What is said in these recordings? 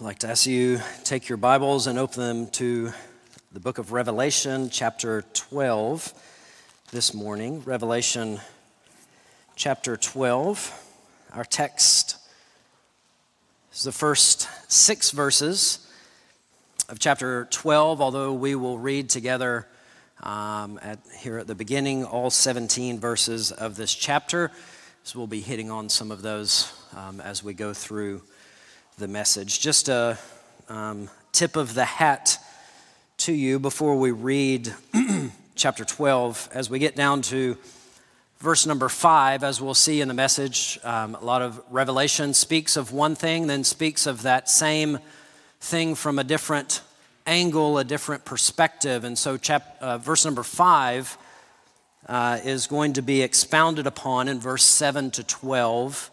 I'd like to ask you take your Bibles and open them to the book of Revelation, chapter 12, this morning. Revelation, chapter 12. Our text is the first six verses of chapter 12, although we will read together um, at, here at the beginning all 17 verses of this chapter. So we'll be hitting on some of those um, as we go through the message. Just a um, tip of the hat to you before we read chapter 12. As we get down to verse number five, as we'll see in the message, um, a lot of Revelation speaks of one thing, then speaks of that same thing from a different angle, a different perspective. And so, chap- uh, verse number five uh, is going to be expounded upon in verse 7 to 12.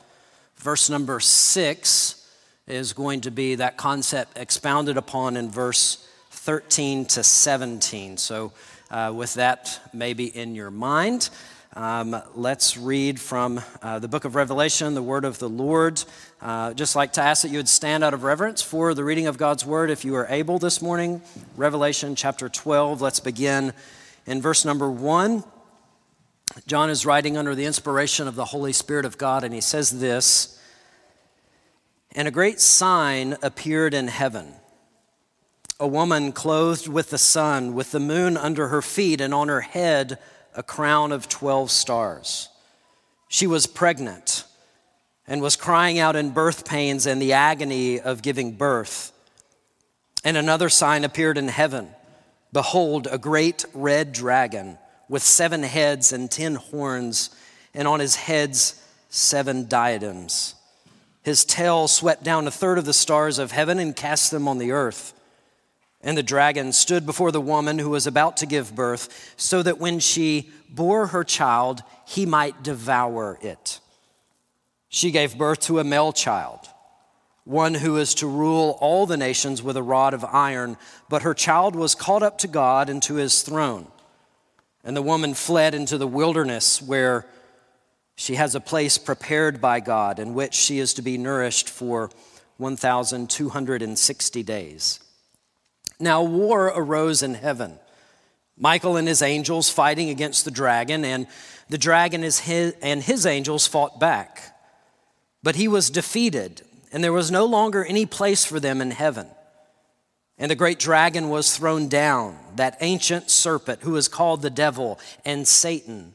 Verse number 6 is going to be that concept expounded upon in verse 13 to 17. So, uh, with that maybe in your mind, um, let's read from uh, the book of Revelation, the word of the Lord. Uh, just like to ask that you would stand out of reverence for the reading of God's word if you are able this morning. Revelation chapter 12, let's begin in verse number 1. John is writing under the inspiration of the Holy Spirit of God, and he says this. And a great sign appeared in heaven a woman clothed with the sun, with the moon under her feet, and on her head a crown of 12 stars. She was pregnant and was crying out in birth pains and the agony of giving birth. And another sign appeared in heaven Behold, a great red dragon with seven heads and ten horns, and on his heads seven diadems. His tail swept down a third of the stars of heaven and cast them on the earth. And the dragon stood before the woman who was about to give birth, so that when she bore her child, he might devour it. She gave birth to a male child, one who is to rule all the nations with a rod of iron, but her child was caught up to God and to his throne. And the woman fled into the wilderness where she has a place prepared by God in which she is to be nourished for 1,260 days. Now, war arose in heaven. Michael and his angels fighting against the dragon, and the dragon and his angels fought back. But he was defeated, and there was no longer any place for them in heaven. And the great dragon was thrown down, that ancient serpent who is called the devil and Satan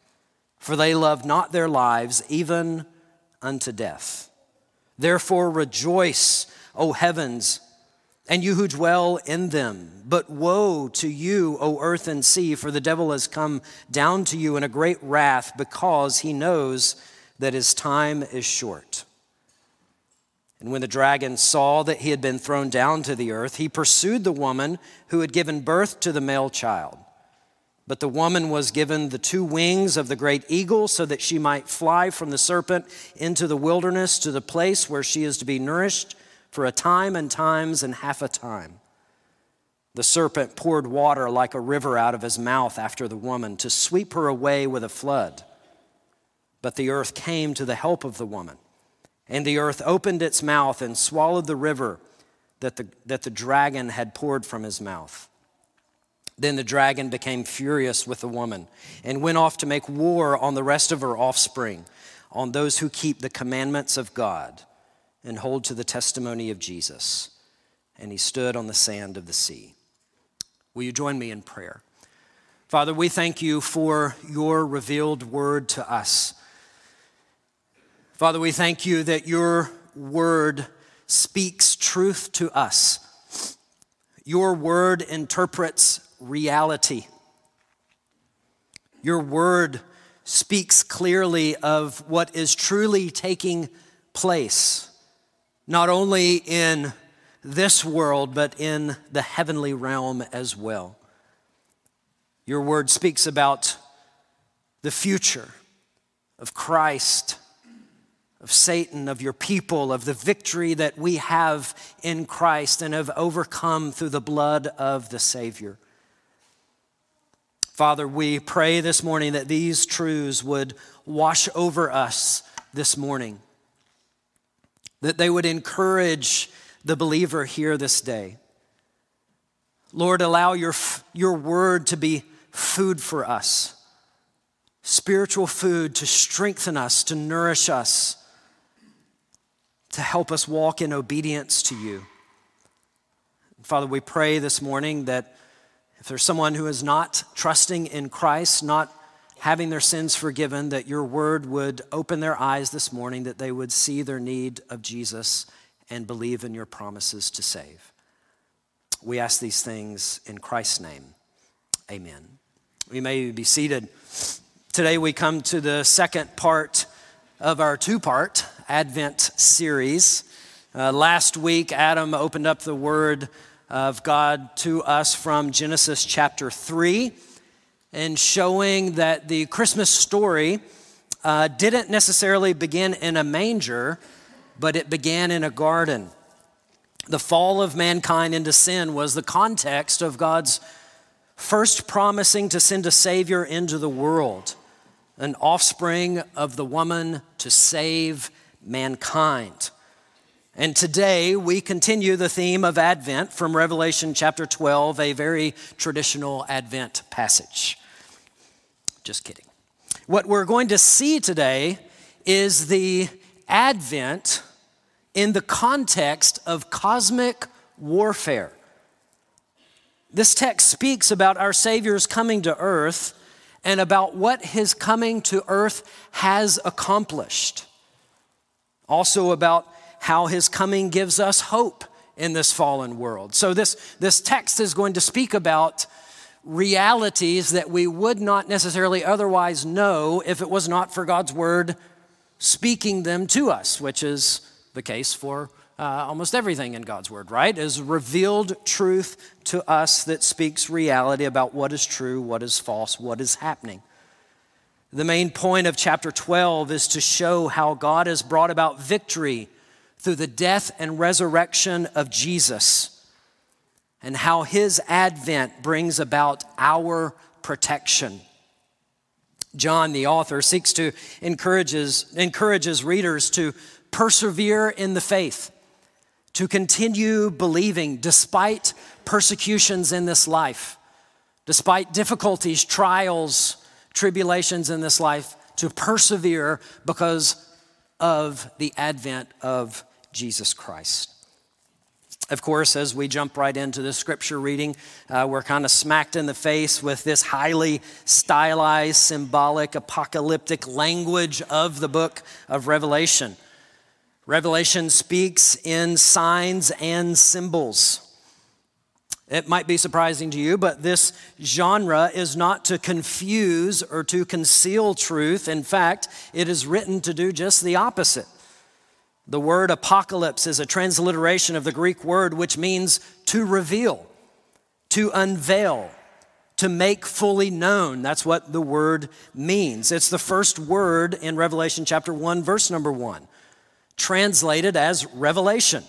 for they love not their lives even unto death. Therefore rejoice, O heavens, and you who dwell in them. But woe to you, O earth and sea, for the devil has come down to you in a great wrath because he knows that his time is short. And when the dragon saw that he had been thrown down to the earth, he pursued the woman who had given birth to the male child. But the woman was given the two wings of the great eagle so that she might fly from the serpent into the wilderness to the place where she is to be nourished for a time and times and half a time. The serpent poured water like a river out of his mouth after the woman to sweep her away with a flood. But the earth came to the help of the woman, and the earth opened its mouth and swallowed the river that the, that the dragon had poured from his mouth. Then the dragon became furious with the woman and went off to make war on the rest of her offspring, on those who keep the commandments of God and hold to the testimony of Jesus. And he stood on the sand of the sea. Will you join me in prayer? Father, we thank you for your revealed word to us. Father, we thank you that your word speaks truth to us. Your word interprets reality. Your word speaks clearly of what is truly taking place, not only in this world, but in the heavenly realm as well. Your word speaks about the future of Christ, of Satan, of your people, of the victory that we have in Christ and have overcome through the blood of the Savior. Father, we pray this morning that these truths would wash over us this morning, that they would encourage the believer here this day. Lord, allow your, your word to be food for us, spiritual food to strengthen us, to nourish us, to help us walk in obedience to you. Father, we pray this morning that if there's someone who is not trusting in Christ, not having their sins forgiven, that your word would open their eyes this morning, that they would see their need of Jesus and believe in your promises to save. We ask these things in Christ's name. Amen. We may be seated. Today we come to the second part of our two part Advent series. Uh, last week, Adam opened up the Word of God to us from Genesis chapter 3 and showing that the Christmas story uh, didn't necessarily begin in a manger, but it began in a garden. The fall of mankind into sin was the context of God's first promising to send a Savior into the world, an offspring of the woman to save mankind. And today we continue the theme of Advent from Revelation chapter 12, a very traditional Advent passage. Just kidding. What we're going to see today is the Advent in the context of cosmic warfare. This text speaks about our Savior's coming to earth and about what his coming to earth has accomplished. Also, about how his coming gives us hope in this fallen world. So, this, this text is going to speak about realities that we would not necessarily otherwise know if it was not for God's word speaking them to us, which is the case for uh, almost everything in God's Word, right? Is revealed truth to us that speaks reality about what is true, what is false, what is happening. The main point of chapter 12 is to show how God has brought about victory through the death and resurrection of Jesus and how his advent brings about our protection. John, the author, seeks to encourages, encourages readers to persevere in the faith, to continue believing despite persecutions in this life, despite difficulties, trials, tribulations in this life, to persevere because of the advent of Jesus Christ. Of course, as we jump right into the scripture reading, uh, we're kind of smacked in the face with this highly stylized, symbolic, apocalyptic language of the book of Revelation. Revelation speaks in signs and symbols. It might be surprising to you, but this genre is not to confuse or to conceal truth. In fact, it is written to do just the opposite. The word apocalypse is a transliteration of the Greek word which means to reveal, to unveil, to make fully known. That's what the word means. It's the first word in Revelation chapter 1, verse number 1 translated as Revelation,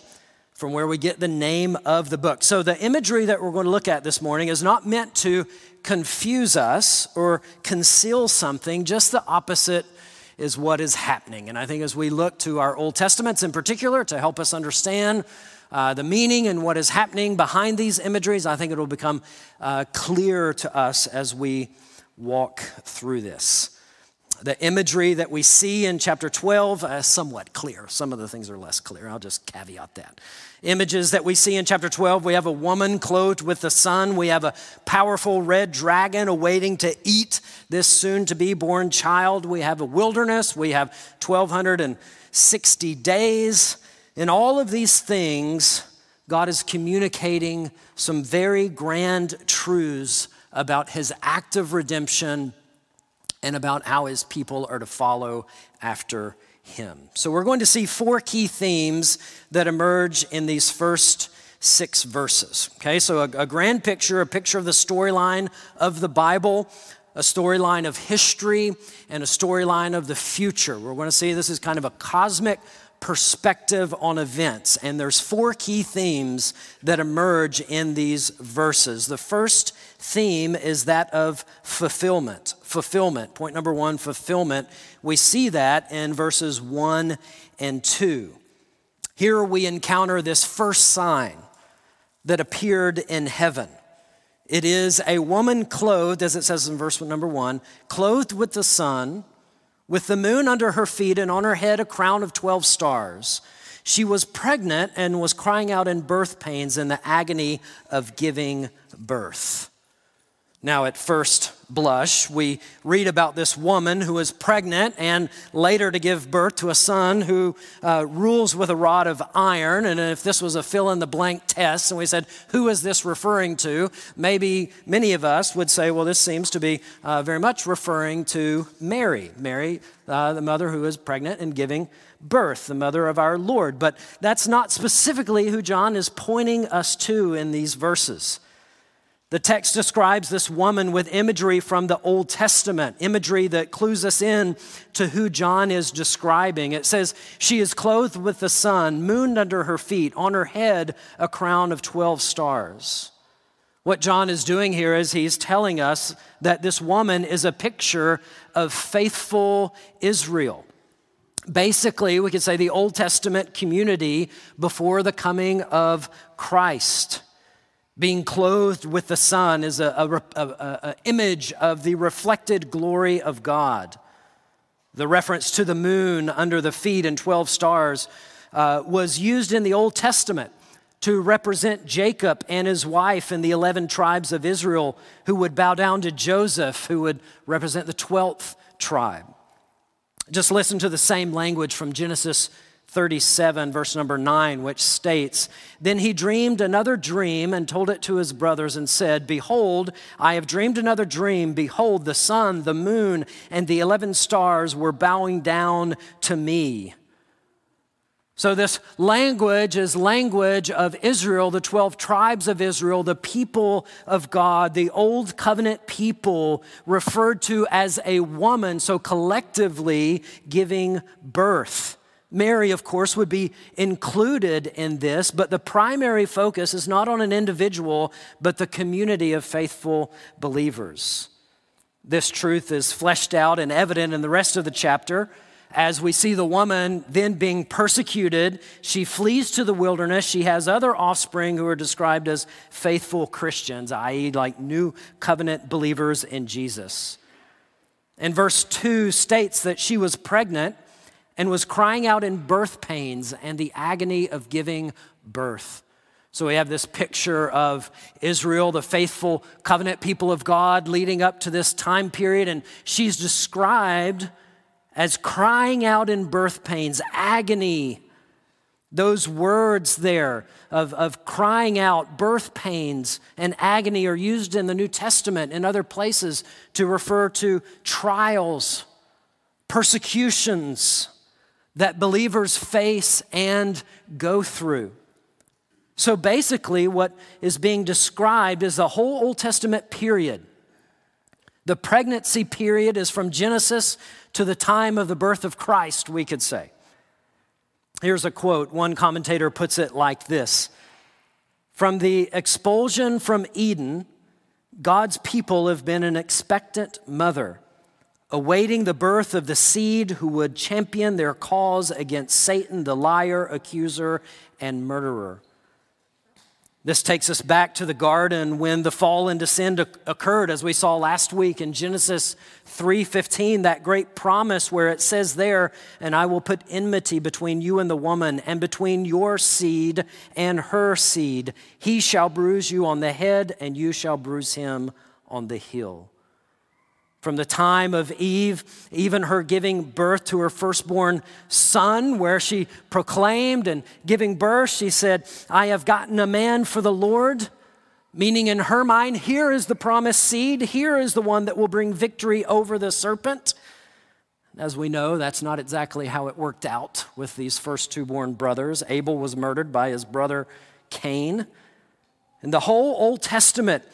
from where we get the name of the book. So, the imagery that we're going to look at this morning is not meant to confuse us or conceal something, just the opposite is what is happening. And I think as we look to our Old Testaments in particular to help us understand uh, the meaning and what is happening behind these imageries, I think it will become uh, clear to us as we walk through this the imagery that we see in chapter 12 uh, somewhat clear. Some of the things are less clear. I'll just caveat that. Images that we see in chapter 12 we have a woman clothed with the sun, we have a powerful red dragon awaiting to eat this soon to be born child, we have a wilderness, we have 1260 days. In all of these things, God is communicating some very grand truths about his act of redemption and about how his people are to follow after him. So, we're going to see four key themes that emerge in these first six verses. Okay, so a, a grand picture, a picture of the storyline of the Bible, a storyline of history, and a storyline of the future. We're going to see this is kind of a cosmic perspective on events. And there's four key themes that emerge in these verses. The first theme is that of fulfillment. Fulfillment. Point number one, fulfillment. We see that in verses one and two. Here we encounter this first sign that appeared in heaven. It is a woman clothed, as it says in verse number one, clothed with the sun with the moon under her feet and on her head a crown of 12 stars. She was pregnant and was crying out in birth pains in the agony of giving birth. Now, at first blush, we read about this woman who is pregnant and later to give birth to a son who uh, rules with a rod of iron. And if this was a fill in the blank test, and we said, Who is this referring to? Maybe many of us would say, Well, this seems to be uh, very much referring to Mary. Mary, uh, the mother who is pregnant and giving birth, the mother of our Lord. But that's not specifically who John is pointing us to in these verses. The text describes this woman with imagery from the Old Testament, imagery that clues us in to who John is describing. It says, She is clothed with the sun, moon under her feet, on her head a crown of 12 stars. What John is doing here is he's telling us that this woman is a picture of faithful Israel. Basically, we could say the Old Testament community before the coming of Christ. Being clothed with the sun is an image of the reflected glory of God. The reference to the moon under the feet and 12 stars uh, was used in the Old Testament to represent Jacob and his wife and the 11 tribes of Israel who would bow down to Joseph, who would represent the 12th tribe. Just listen to the same language from Genesis 37, verse number 9, which states Then he dreamed another dream and told it to his brothers and said, Behold, I have dreamed another dream. Behold, the sun, the moon, and the 11 stars were bowing down to me. So, this language is language of Israel, the 12 tribes of Israel, the people of God, the old covenant people referred to as a woman, so collectively giving birth. Mary, of course, would be included in this, but the primary focus is not on an individual, but the community of faithful believers. This truth is fleshed out and evident in the rest of the chapter as we see the woman then being persecuted. She flees to the wilderness. She has other offspring who are described as faithful Christians, i.e., like new covenant believers in Jesus. And verse 2 states that she was pregnant and was crying out in birth pains and the agony of giving birth. So we have this picture of Israel, the faithful covenant people of God, leading up to this time period, and she's described as crying out in birth pains, agony. Those words there of, of crying out, birth pains, and agony are used in the New Testament and other places to refer to trials, persecutions, that believers face and go through. So basically, what is being described is the whole Old Testament period. The pregnancy period is from Genesis to the time of the birth of Christ, we could say. Here's a quote. One commentator puts it like this From the expulsion from Eden, God's people have been an expectant mother awaiting the birth of the seed who would champion their cause against Satan, the liar, accuser, and murderer. This takes us back to the garden when the fall into sin occurred as we saw last week in Genesis 3:15 that great promise where it says there and I will put enmity between you and the woman and between your seed and her seed he shall bruise you on the head and you shall bruise him on the heel from the time of Eve, even her giving birth to her firstborn son, where she proclaimed and giving birth, she said, I have gotten a man for the Lord. Meaning, in her mind, here is the promised seed, here is the one that will bring victory over the serpent. As we know, that's not exactly how it worked out with these first two born brothers. Abel was murdered by his brother Cain. And the whole Old Testament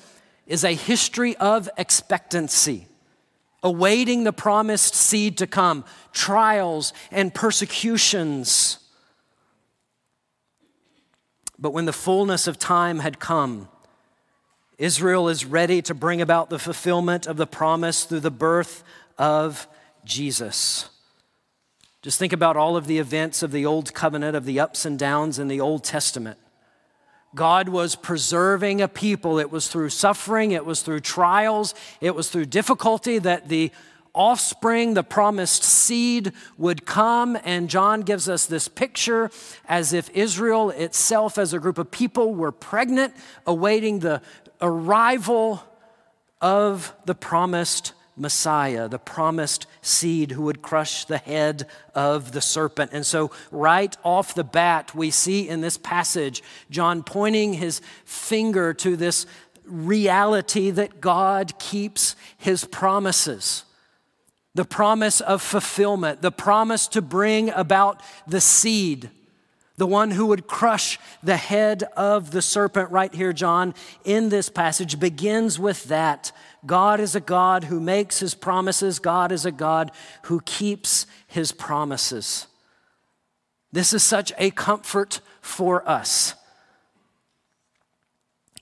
is a history of expectancy, awaiting the promised seed to come, trials and persecutions. But when the fullness of time had come, Israel is ready to bring about the fulfillment of the promise through the birth of Jesus. Just think about all of the events of the Old Covenant, of the ups and downs in the Old Testament. God was preserving a people. It was through suffering, it was through trials, it was through difficulty that the offspring, the promised seed, would come. And John gives us this picture as if Israel itself, as a group of people, were pregnant, awaiting the arrival of the promised Messiah, the promised seed who would crush the head of the serpent. And so, right off the bat, we see in this passage John pointing his finger to this reality that God keeps his promises. The promise of fulfillment, the promise to bring about the seed, the one who would crush the head of the serpent, right here, John, in this passage, begins with that God is a God who makes his promises, God is a God who keeps his promises. This is such a comfort for us.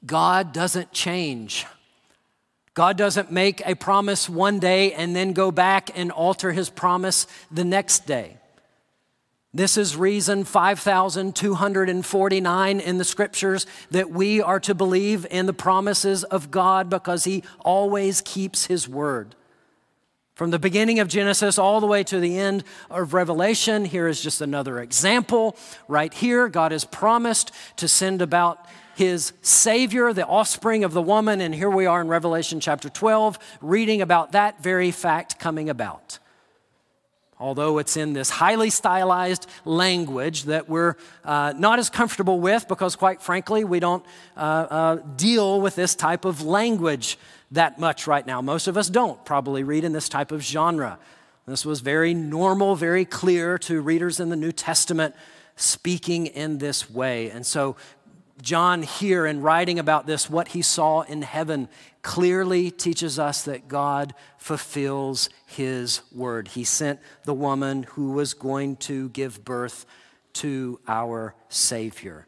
God doesn't change. God doesn't make a promise one day and then go back and alter his promise the next day. This is reason 5,249 in the scriptures that we are to believe in the promises of God because He always keeps His word. From the beginning of Genesis all the way to the end of Revelation, here is just another example. Right here, God has promised to send about his Savior, the offspring of the woman, and here we are in Revelation chapter 12, reading about that very fact coming about although it's in this highly stylized language that we're uh, not as comfortable with because, quite frankly, we don't uh, uh, deal with this type of language that much right now. Most of us don't probably read in this type of genre. This was very normal, very clear to readers in the New Testament speaking in this way. And so, John, here in writing about this, what he saw in heaven, clearly teaches us that God fulfills his word. He sent the woman who was going to give birth to our Savior.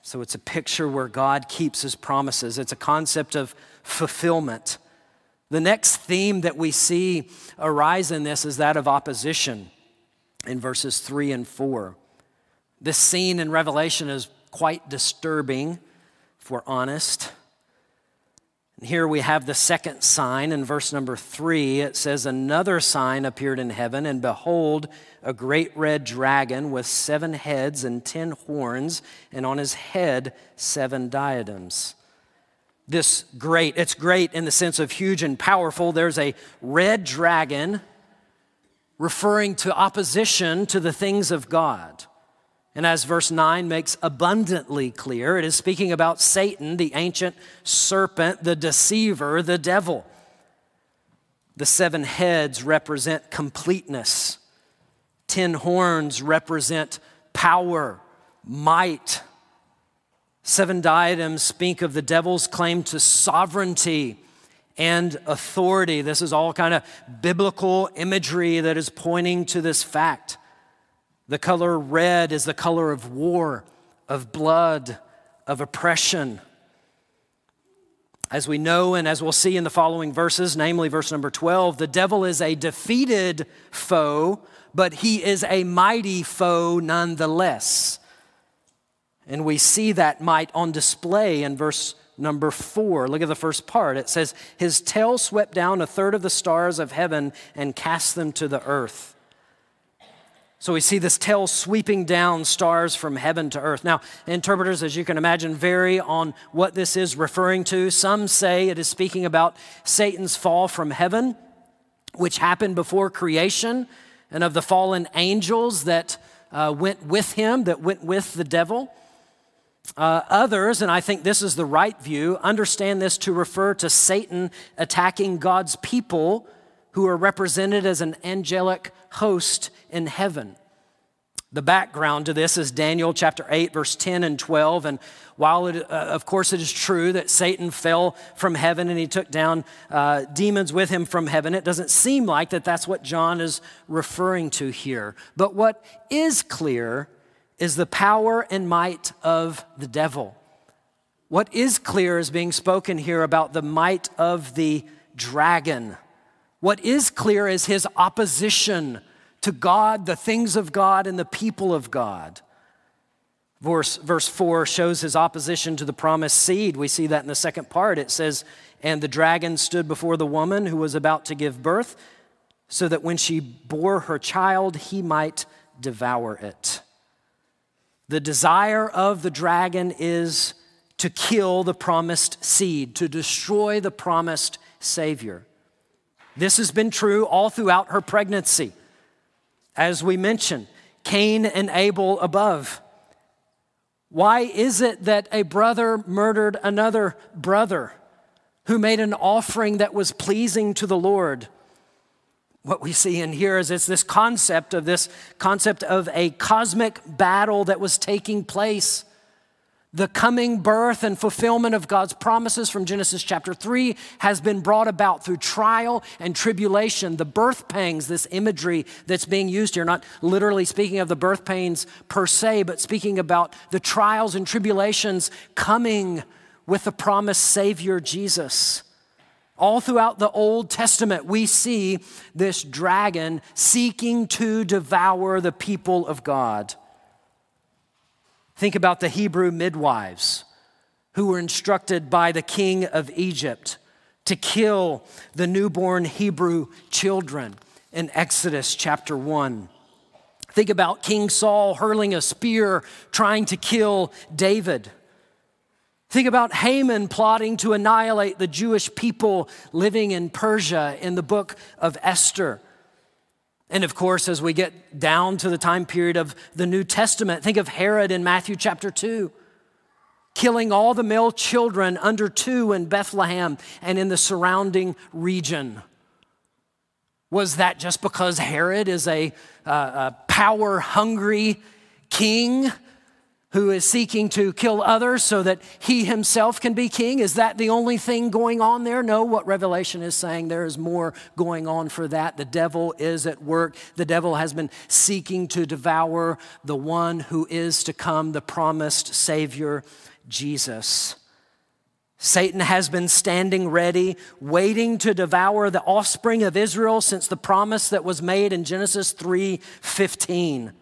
So it's a picture where God keeps his promises, it's a concept of fulfillment. The next theme that we see arise in this is that of opposition in verses 3 and 4. This scene in Revelation is quite disturbing, if we're honest. And here we have the second sign in verse number three. It says, Another sign appeared in heaven, and behold, a great red dragon with seven heads and ten horns, and on his head seven diadems. This great, it's great in the sense of huge and powerful. There's a red dragon referring to opposition to the things of God. And as verse 9 makes abundantly clear, it is speaking about Satan, the ancient serpent, the deceiver, the devil. The seven heads represent completeness, ten horns represent power, might. Seven diadems speak of the devil's claim to sovereignty and authority. This is all kind of biblical imagery that is pointing to this fact. The color red is the color of war, of blood, of oppression. As we know, and as we'll see in the following verses, namely verse number 12, the devil is a defeated foe, but he is a mighty foe nonetheless. And we see that might on display in verse number four. Look at the first part. It says, His tail swept down a third of the stars of heaven and cast them to the earth. So we see this tail sweeping down stars from heaven to earth. Now, interpreters, as you can imagine, vary on what this is referring to. Some say it is speaking about Satan's fall from heaven, which happened before creation, and of the fallen angels that uh, went with him, that went with the devil. Uh, others, and I think this is the right view, understand this to refer to Satan attacking God's people who are represented as an angelic host in heaven. The background to this is Daniel chapter 8, verse 10 and 12. And while, it, uh, of course, it is true that Satan fell from heaven and he took down uh, demons with him from heaven, it doesn't seem like that that's what John is referring to here. But what is clear is the power and might of the devil. What is clear is being spoken here about the might of the dragon. What is clear is his opposition to God, the things of God, and the people of God. Verse, verse 4 shows his opposition to the promised seed. We see that in the second part. It says, And the dragon stood before the woman who was about to give birth, so that when she bore her child, he might devour it. The desire of the dragon is to kill the promised seed, to destroy the promised Savior. This has been true all throughout her pregnancy. As we mentioned, Cain and Abel above. Why is it that a brother murdered another brother who made an offering that was pleasing to the Lord? What we see in here is it's this concept of this concept of a cosmic battle that was taking place the coming birth and fulfillment of God's promises from Genesis chapter 3 has been brought about through trial and tribulation. The birth pangs, this imagery that's being used here, not literally speaking of the birth pains per se, but speaking about the trials and tribulations coming with the promised Savior Jesus. All throughout the Old Testament, we see this dragon seeking to devour the people of God. Think about the Hebrew midwives who were instructed by the king of Egypt to kill the newborn Hebrew children in Exodus chapter 1. Think about King Saul hurling a spear trying to kill David. Think about Haman plotting to annihilate the Jewish people living in Persia in the book of Esther. And of course, as we get down to the time period of the New Testament, think of Herod in Matthew chapter 2, killing all the male children under two in Bethlehem and in the surrounding region. Was that just because Herod is a, uh, a power hungry king who is seeking to kill others so that he himself can be king? Is that the only thing going on there? No, what Revelation is saying, there is more going on for that. The devil is at work. The devil has been seeking to devour the one who is to come, the promised Savior, Jesus. Satan has been standing ready, waiting to devour the offspring of Israel since the promise that was made in Genesis 3 15.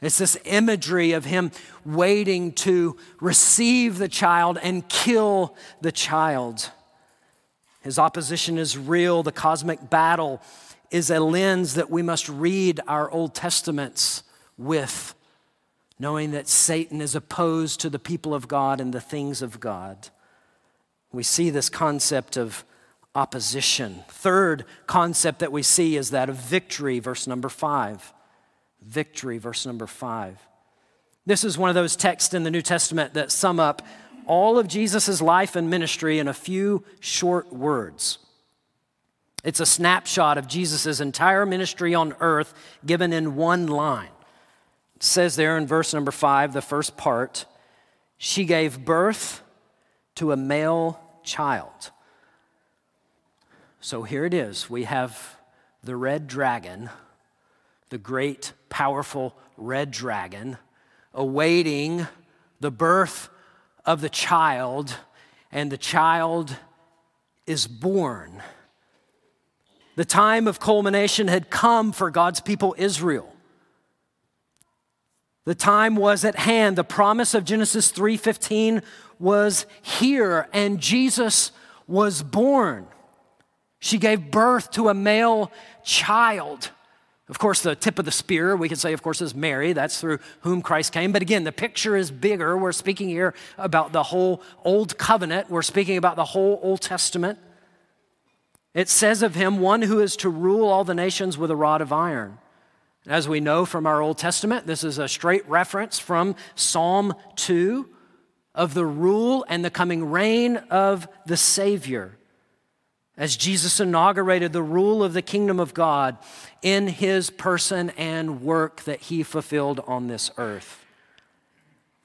It's this imagery of him waiting to receive the child and kill the child. His opposition is real. The cosmic battle is a lens that we must read our Old Testaments with, knowing that Satan is opposed to the people of God and the things of God. We see this concept of opposition. Third concept that we see is that of victory, verse number five victory, verse number five. This is one of those texts in the New Testament that sum up all of Jesus' life and ministry in a few short words. It's a snapshot of Jesus' entire ministry on earth given in one line. It says there in verse number five, the first part, she gave birth to a male child. So here it is. We have the red dragon the great, powerful red dragon, awaiting the birth of the child, and the child is born. The time of culmination had come for God's people Israel. The time was at hand. The promise of Genesis 3:15 was here and Jesus was born. She gave birth to a male child. Of course, the tip of the spear, we could say, of course, is Mary. That's through whom Christ came. But again, the picture is bigger. We're speaking here about the whole Old Covenant, we're speaking about the whole Old Testament. It says of him, one who is to rule all the nations with a rod of iron. As we know from our Old Testament, this is a straight reference from Psalm 2 of the rule and the coming reign of the Savior. As Jesus inaugurated the rule of the kingdom of God in his person and work that he fulfilled on this earth.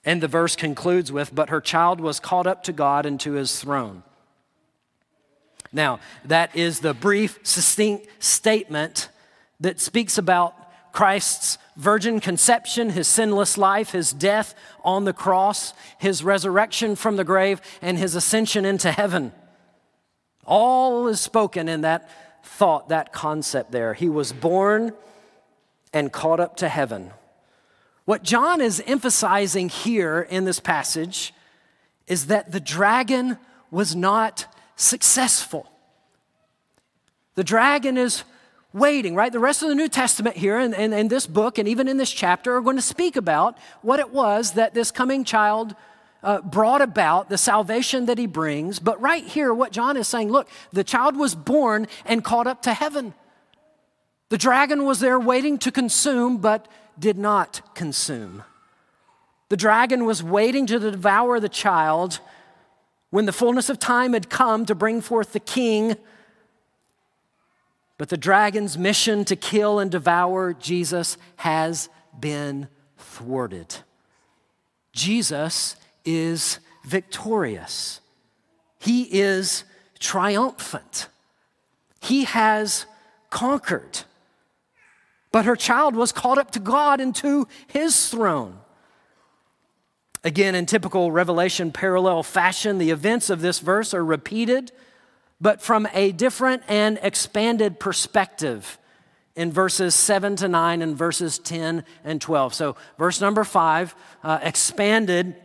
And the verse concludes with, But her child was caught up to God and to his throne. Now, that is the brief, succinct statement that speaks about Christ's virgin conception, his sinless life, his death on the cross, his resurrection from the grave, and his ascension into heaven. All is spoken in that thought, that concept there. He was born and caught up to heaven. What John is emphasizing here in this passage is that the dragon was not successful. The dragon is waiting, right? The rest of the New Testament here and in, in, in, this book and even in this chapter are going to speak about what it was that this coming child uh, brought about, the salvation that he brings. But right here, what John is saying look, the child was born and caught up to heaven. The dragon was there waiting to consume, but did not consume. The dragon was waiting to devour the child when the fullness of time had come to bring forth the king. But the dragon's mission to kill and devour Jesus has been thwarted. Jesus is victorious. He is triumphant. He has conquered. But her child was caught up to God and to his throne. Again, in typical Revelation parallel fashion, the events of this verse are repeated, but from a different and expanded perspective in verses 7 to 9 and verses 10 and 12. So, verse number 5, uh, expanded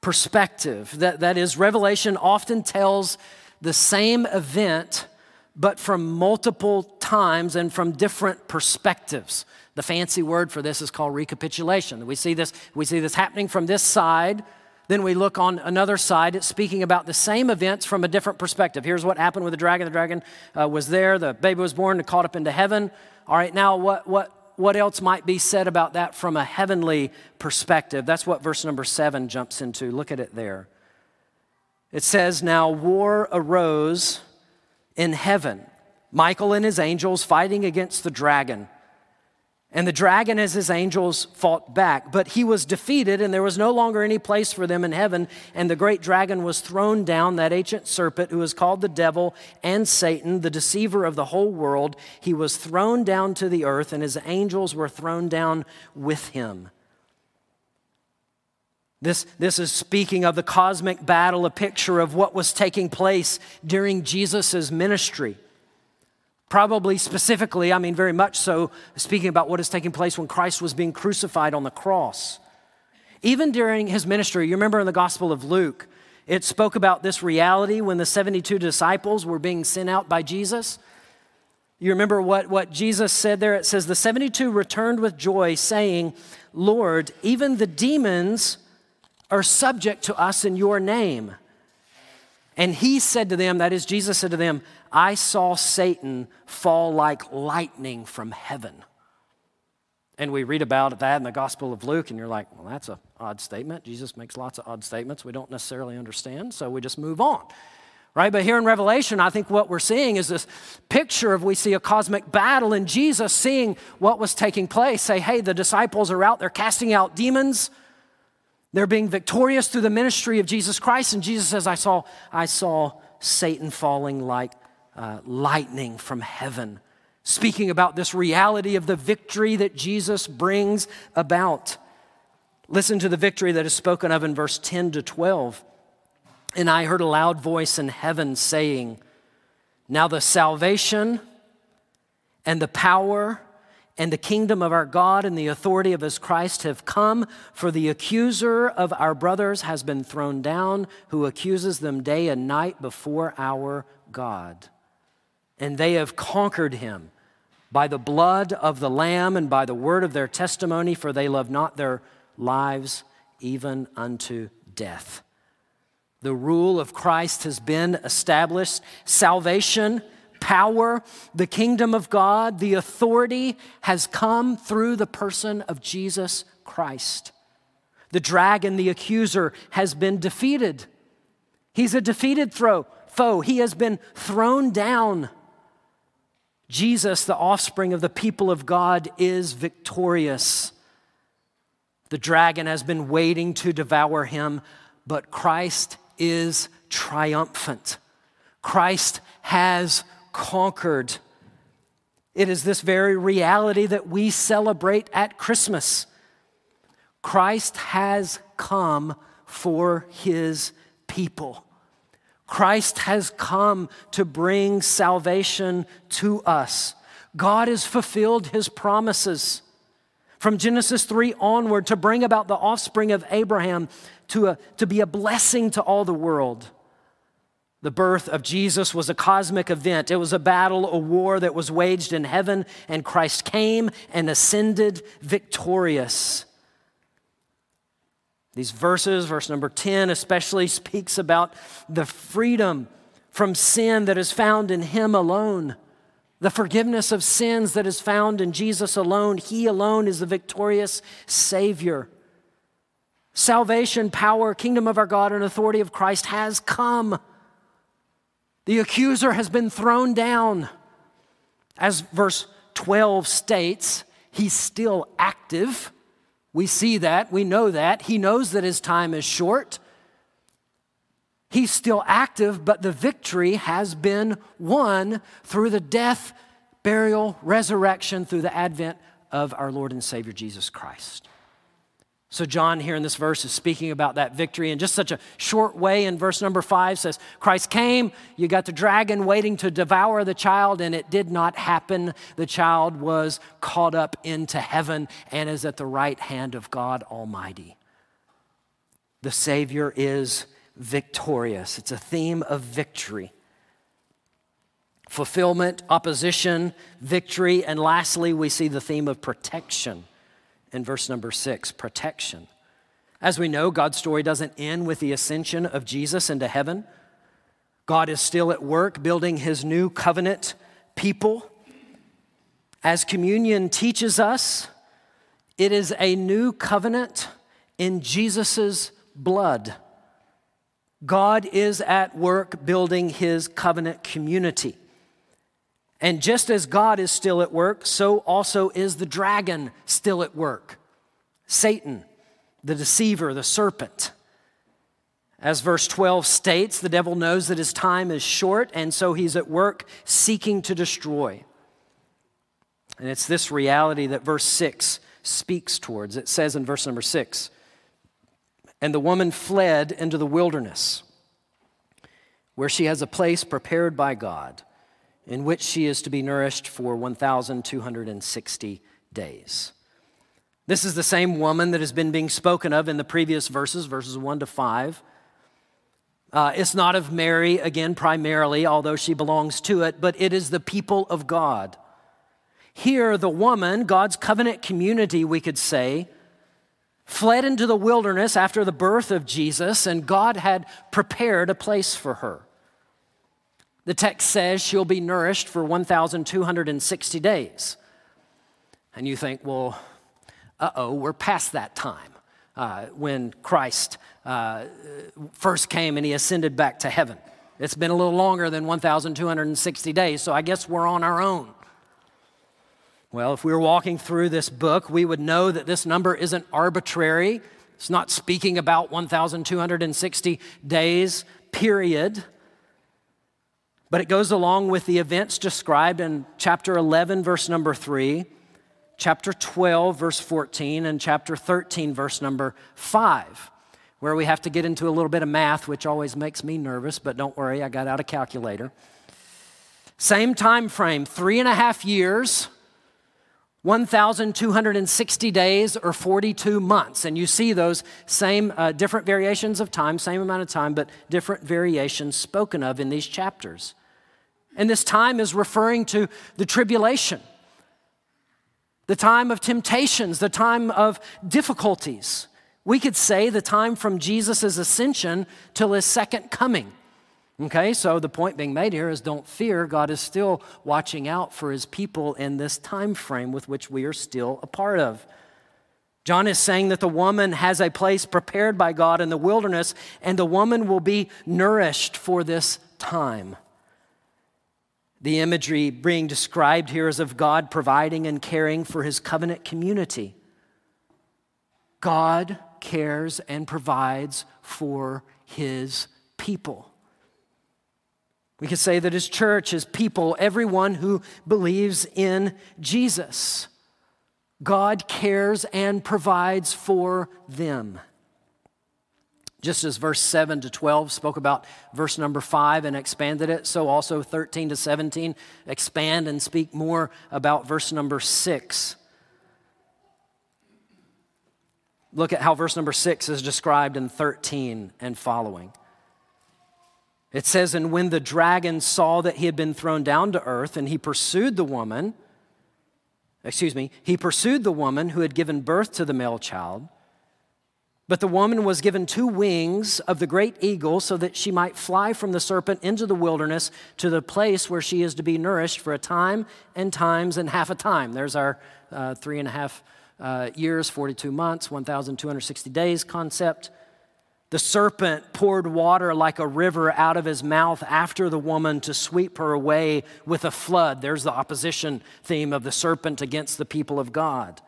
perspective. That, that is, Revelation often tells the same event, but from multiple times and from different perspectives. The fancy word for this is called recapitulation. We see this, we see this happening from this side. Then we look on another side, it's speaking about the same events from a different perspective. Here's what happened with the dragon. The dragon uh, was there, the baby was born and caught up into heaven. All right, now what, what, what else might be said about that from a heavenly perspective? That's what verse number seven jumps into. Look at it there. It says, Now war arose in heaven, Michael and his angels fighting against the dragon. And the dragon, as his angels, fought back. But he was defeated, and there was no longer any place for them in heaven. And the great dragon was thrown down, that ancient serpent who is called the devil and Satan, the deceiver of the whole world. He was thrown down to the earth, and his angels were thrown down with him. This, this is speaking of the cosmic battle, a picture of what was taking place during Jesus' ministry. Probably specifically, I mean, very much so, speaking about what is taking place when Christ was being crucified on the cross. Even during his ministry, you remember in the Gospel of Luke, it spoke about this reality when the 72 disciples were being sent out by Jesus. You remember what, what Jesus said there? It says, The 72 returned with joy, saying, Lord, even the demons are subject to us in your name. And he said to them, that is, Jesus said to them, I saw Satan fall like lightning from heaven. And we read about that in the Gospel of Luke, and you're like, well, that's an odd statement. Jesus makes lots of odd statements we don't necessarily understand, so we just move on. Right? But here in Revelation, I think what we're seeing is this picture of we see a cosmic battle, and Jesus seeing what was taking place say, hey, the disciples are out, they're casting out demons. They're being victorious through the ministry of Jesus Christ. And Jesus says, I saw, I saw Satan falling like uh, lightning from heaven, speaking about this reality of the victory that Jesus brings about. Listen to the victory that is spoken of in verse 10 to 12. And I heard a loud voice in heaven saying, Now the salvation and the power and the kingdom of our God and the authority of his Christ have come, for the accuser of our brothers has been thrown down, who accuses them day and night before our God and they have conquered him by the blood of the Lamb and by the word of their testimony, for they love not their lives even unto death. The rule of Christ has been established. Salvation, power, the kingdom of God, the authority has come through the person of Jesus Christ. The dragon, the accuser, has been defeated. He's a defeated throw foe. He has been thrown down. Jesus, the offspring of the people of God, is victorious. The dragon has been waiting to devour him, but Christ is triumphant. Christ has conquered. It is this very reality that we celebrate at Christmas. Christ has come for his people. Christ has come to bring salvation to us. God has fulfilled his promises from Genesis 3 onward to bring about the offspring of Abraham to, a, to be a blessing to all the world. The birth of Jesus was a cosmic event. It was a battle, a war that was waged in heaven, and Christ came and ascended victorious. These verses, verse number 10 especially, speaks about the freedom from sin that is found in Him alone, the forgiveness of sins that is found in Jesus alone. He alone is the victorious Savior. Salvation, power, kingdom of our God, and authority of Christ has come. The accuser has been thrown down. As verse 12 states, he's still active. We see that, we know that. He knows that his time is short. He's still active, but the victory has been won through the death, burial, resurrection, through the advent of our Lord and Savior Jesus Christ. So, John here in this verse is speaking about that victory in just such a short way. In verse number five says, Christ came, you got the dragon waiting to devour the child, and it did not happen. The child was caught up into heaven and is at the right hand of God Almighty. The Savior is victorious. It's a theme of victory. Fulfillment, opposition, victory, and lastly, we see the theme of protection in verse number six protection. As we know, God's story doesn't end with the ascension of Jesus into heaven. God is still at work building his new covenant people. As communion teaches us, it is a new covenant in Jesus' blood. God is at work building his covenant community. And just as God is still at work, so also is the dragon still at work. Satan, the deceiver, the serpent. As verse 12 states, the devil knows that his time is short, and so he's at work seeking to destroy. And it's this reality that verse 6 speaks towards. It says in verse number 6 And the woman fled into the wilderness, where she has a place prepared by God in which she is to be nourished for 1,260 days. This is the same woman that has been being spoken of in the previous verses, verses 1 to 5. Uh, it's not of Mary, again, primarily, although she belongs to it, but it is the people of God. Here, the woman, God's covenant community, we could say, fled into the wilderness after the birth of Jesus, and God had prepared a place for her. The text says she'll be nourished for 1,260 days. And you think, well, uh oh, we're past that time uh, when Christ uh, first came and he ascended back to heaven. It's been a little longer than 1,260 days, so I guess we're on our own. Well, if we were walking through this book, we would know that this number isn't arbitrary. It's not speaking about 1,260 days, period. But it goes along with the events described in chapter 11, verse number 3, chapter 12, verse 14, and chapter 13, verse number 5, where we have to get into a little bit of math, which always makes me nervous, but don't worry, I got out a calculator. Same time frame, three and a half years 1,260 days or 42 months. And you see those same uh, different variations of time, same amount of time, but different variations spoken of in these chapters. And this time is referring to the tribulation, the time of temptations, the time of difficulties. We could say the time from Jesus' ascension till his second coming. Okay, so the point being made here is don't fear. God is still watching out for his people in this time frame with which we are still a part of. John is saying that the woman has a place prepared by God in the wilderness, and the woman will be nourished for this time. The imagery being described here is of God providing and caring for his covenant community. God cares and provides for his people. We could say that his church, his people, everyone who believes in Jesus, God cares and provides for them. Just as verse 7 to 12 spoke about verse number 5 and expanded it, so also 13 to 17 expand and speak more about verse number 6. Look at how verse number 6 is described in 13 and following. It says, And when the dragon saw that he had been thrown down to earth, and he pursued the woman, excuse me, he pursued the woman who had given birth to the male child. But the woman was given two wings of the great eagle so that she might fly from the serpent into the wilderness to the place where she is to be nourished for a time and times and half a time. There's our uh, three and a half uh, years, 42 months, 1,260 days concept. The serpent poured water like a river out of his mouth after the woman to sweep her away with a flood. There's the opposition theme of the serpent against the people of God.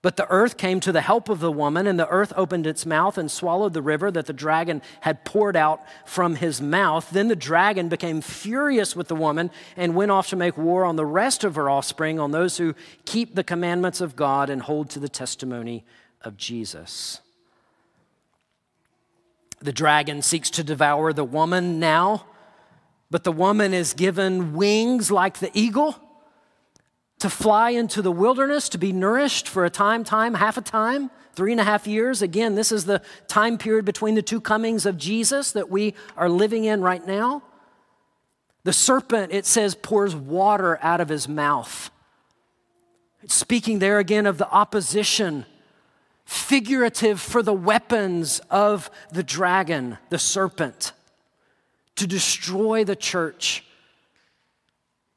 But the earth came to the help of the woman, and the earth opened its mouth and swallowed the river that the dragon had poured out from his mouth. Then the dragon became furious with the woman and went off to make war on the rest of her offspring, on those who keep the commandments of God and hold to the testimony of Jesus. The dragon seeks to devour the woman now, but the woman is given wings like the eagle to fly into the wilderness to be nourished for a time, time, half a time, three and a half years. Again, this is the time period between the two comings of Jesus that we are living in right now. The serpent, it says, pours water out of his mouth. It's speaking there again of the opposition, figurative for the weapons of the dragon, the serpent, to destroy the church.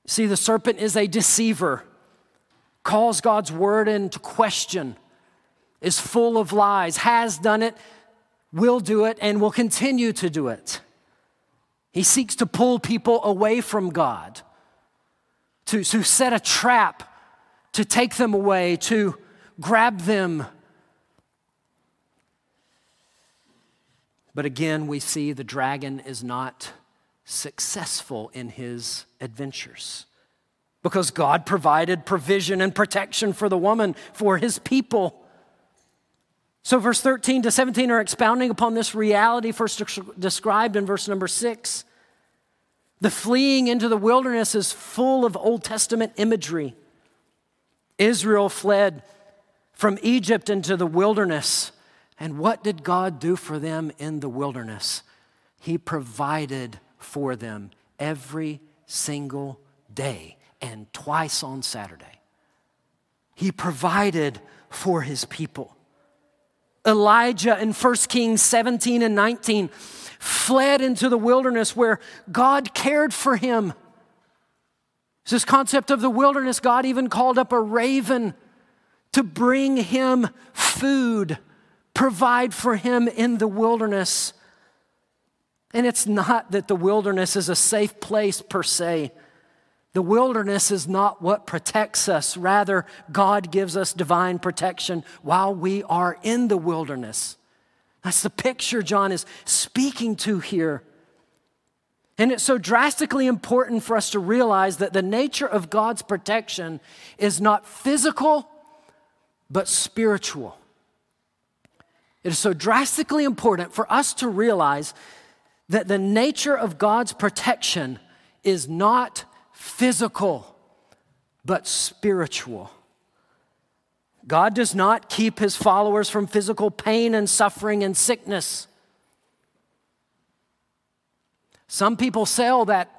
See, the serpent is a deceiver calls God's word into question, is full of lies, has done it, will do it, and will continue to do it. He seeks to pull people away from God, to, to set a trap, to take them away, to grab them. But again, we see the dragon is not successful in his adventures because God provided provision and protection for the woman, for his people. So, verse 13 to 17 are expounding upon this reality first described in verse number 6. The fleeing into the wilderness is full of Old Testament imagery. Israel fled from Egypt into the wilderness. And what did God do for them in the wilderness? He provided for them every single day and twice on Saturday. He provided for his people. Elijah in 1 Kings 17 and 19 fled into the wilderness where God cared for him. This concept of the wilderness, God even called up a raven to bring him food, provide for him in the wilderness. And it's not that the wilderness is a safe place per se. The wilderness is not what protects us. Rather, God gives us divine protection while we are in the wilderness. That's the picture John is speaking to here. And it's so drastically important for us to realize that the nature of God's protection is not physical, but spiritual. It is so drastically important for us to realize that the nature of God's protection is not physical, but spiritual. God does not keep his followers from physical pain and suffering and sickness. Some people sell that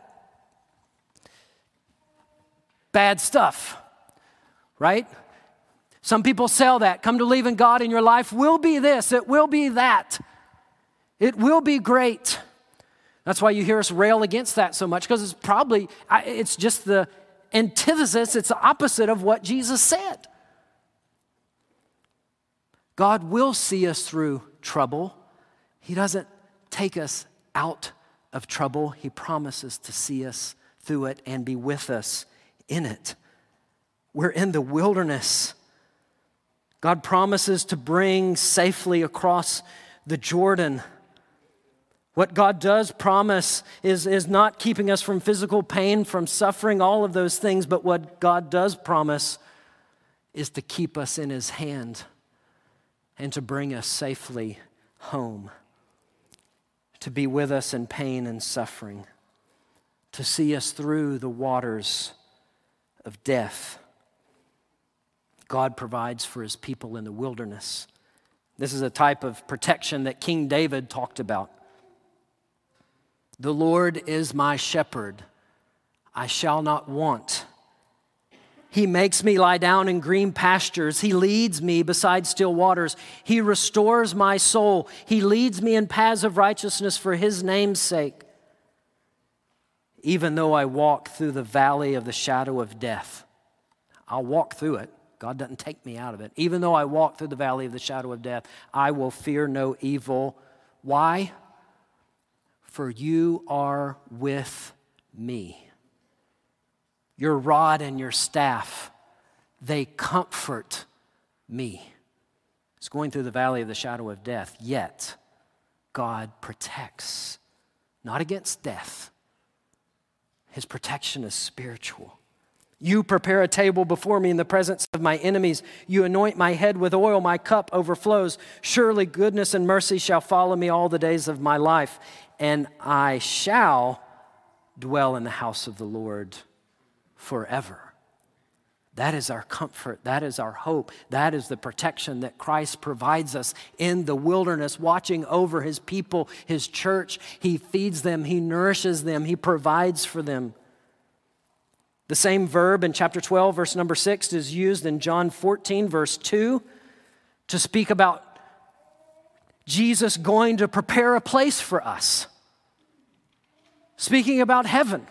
bad stuff, right? Some people sell that. Come to believe in God in your life will be this, it will be that, it will be great. That's why you hear us rail against that so much, because it's probably, it's just the antithesis, it's the opposite of what Jesus said. God will see us through trouble. He doesn't take us out of trouble, He promises to see us through it and be with us in it. We're in the wilderness. God promises to bring safely across the Jordan. What God does promise is, is not keeping us from physical pain, from suffering, all of those things, but what God does promise is to keep us in His hand and to bring us safely home, to be with us in pain and suffering, to see us through the waters of death. God provides for His people in the wilderness. This is a type of protection that King David talked about. The Lord is my shepherd, I shall not want. He makes me lie down in green pastures. He leads me beside still waters. He restores my soul. He leads me in paths of righteousness for his name's sake. Even though I walk through the valley of the shadow of death, I'll walk through it. God doesn't take me out of it. Even though I walk through the valley of the shadow of death, I will fear no evil. Why? For you are with me. Your rod and your staff, they comfort me. It's going through the valley of the shadow of death, yet God protects, not against death. His protection is spiritual. You prepare a table before me in the presence of my enemies. You anoint my head with oil, my cup overflows. Surely goodness and mercy shall follow me all the days of my life, and I shall dwell in the house of the Lord forever. That is our comfort. That is our hope. That is the protection that Christ provides us in the wilderness, watching over his people, his church. He feeds them, he nourishes them, he provides for them. The same verb in chapter 12, verse number 6, is used in John 14, verse 2, to speak about Jesus going to prepare a place for us. Speaking about heaven,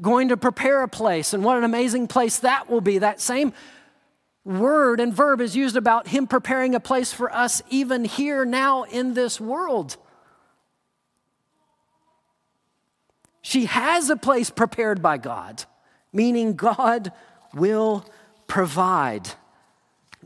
going to prepare a place, and what an amazing place that will be. That same word and verb is used about Him preparing a place for us, even here now in this world. She has a place prepared by God, meaning God will provide.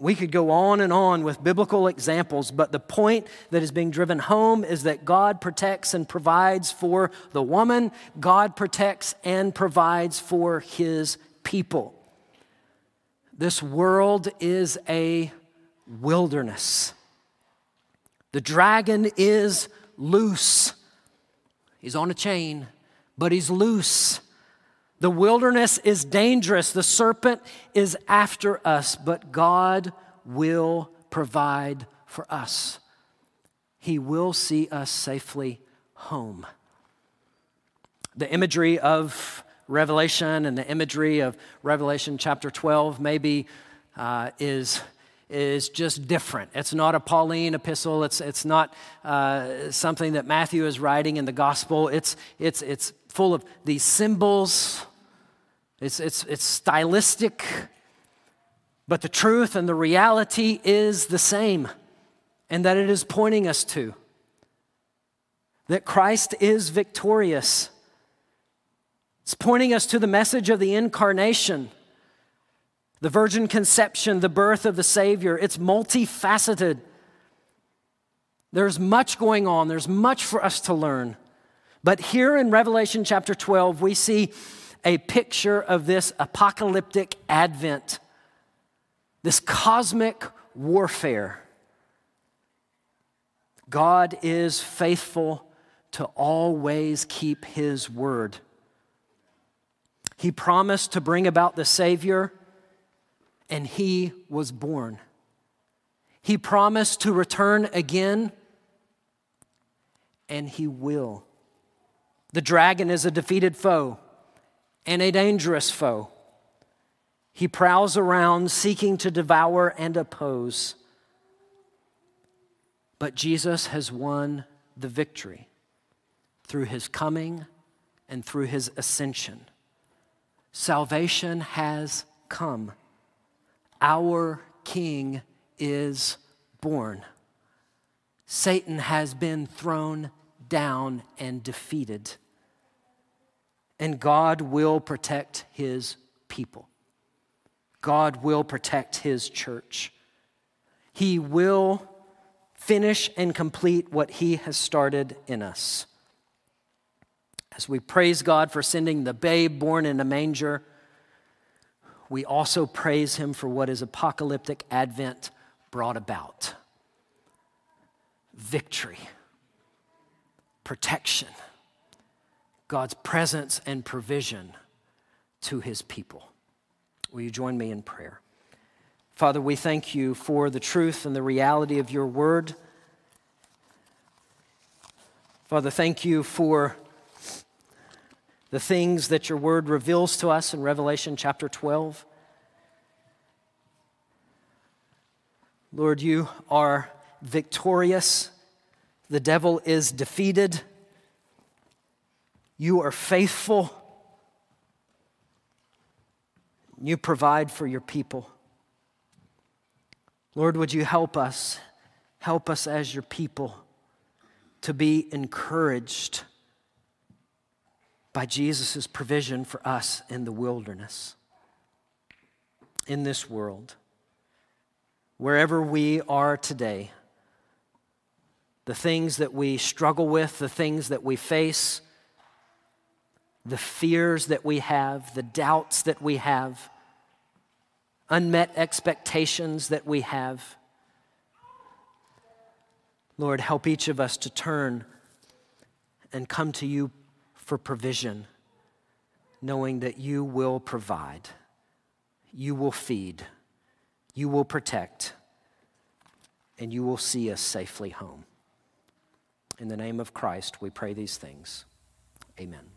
We could go on and on with biblical examples, but the point that is being driven home is that God protects and provides for the woman, God protects and provides for his people. This world is a wilderness. The dragon is loose. He's on a chain, but he's loose. The wilderness is dangerous. The serpent is after us, but God will provide for us. He will see us safely home. The imagery of Revelation and the imagery of Revelation chapter 12 maybe uh, is, is just different. It's not a Pauline epistle, it's, it's not uh, something that Matthew is writing in the gospel. It's, it's, it's full of these symbols it's, it's, it's stylistic, but the truth and the reality is the same, and that it is pointing us to that Christ is victorious. It's pointing us to the message of the incarnation, the virgin conception, the birth of the Savior. It's multifaceted. There's much going on, there's much for us to learn. But here in Revelation chapter 12, we see a picture of this apocalyptic advent, this cosmic warfare. God is faithful to always keep his word. He promised to bring about the Savior, and he was born. He promised to return again, and he will. The dragon is a defeated foe and a dangerous foe. He prowls around seeking to devour and oppose. But Jesus has won the victory through his coming and through his ascension. Salvation has come. Our King is born. Satan has been thrown down and defeated. And God will protect his people. God will protect his church. He will finish and complete what he has started in us. As we praise God for sending the babe born in a manger, we also praise him for what his apocalyptic advent brought about victory, protection, God's presence and provision to his people. Will you join me in prayer? Father, we thank you for the truth and the reality of your word. Father, thank you for the things that your word reveals to us in Revelation chapter 12. Lord, you are victorious. The devil is defeated. You are faithful. You provide for your people. Lord, would you help us? Help us as your people to be encouraged by Jesus' provision for us in the wilderness, in this world, wherever we are today. The things that we struggle with, the things that we face, the fears that we have, the doubts that we have, unmet expectations that we have. Lord, help each of us to turn and come to you for provision, knowing that you will provide, you will feed, you will protect, and you will see us safely home. In the name of Christ, we pray these things. Amen.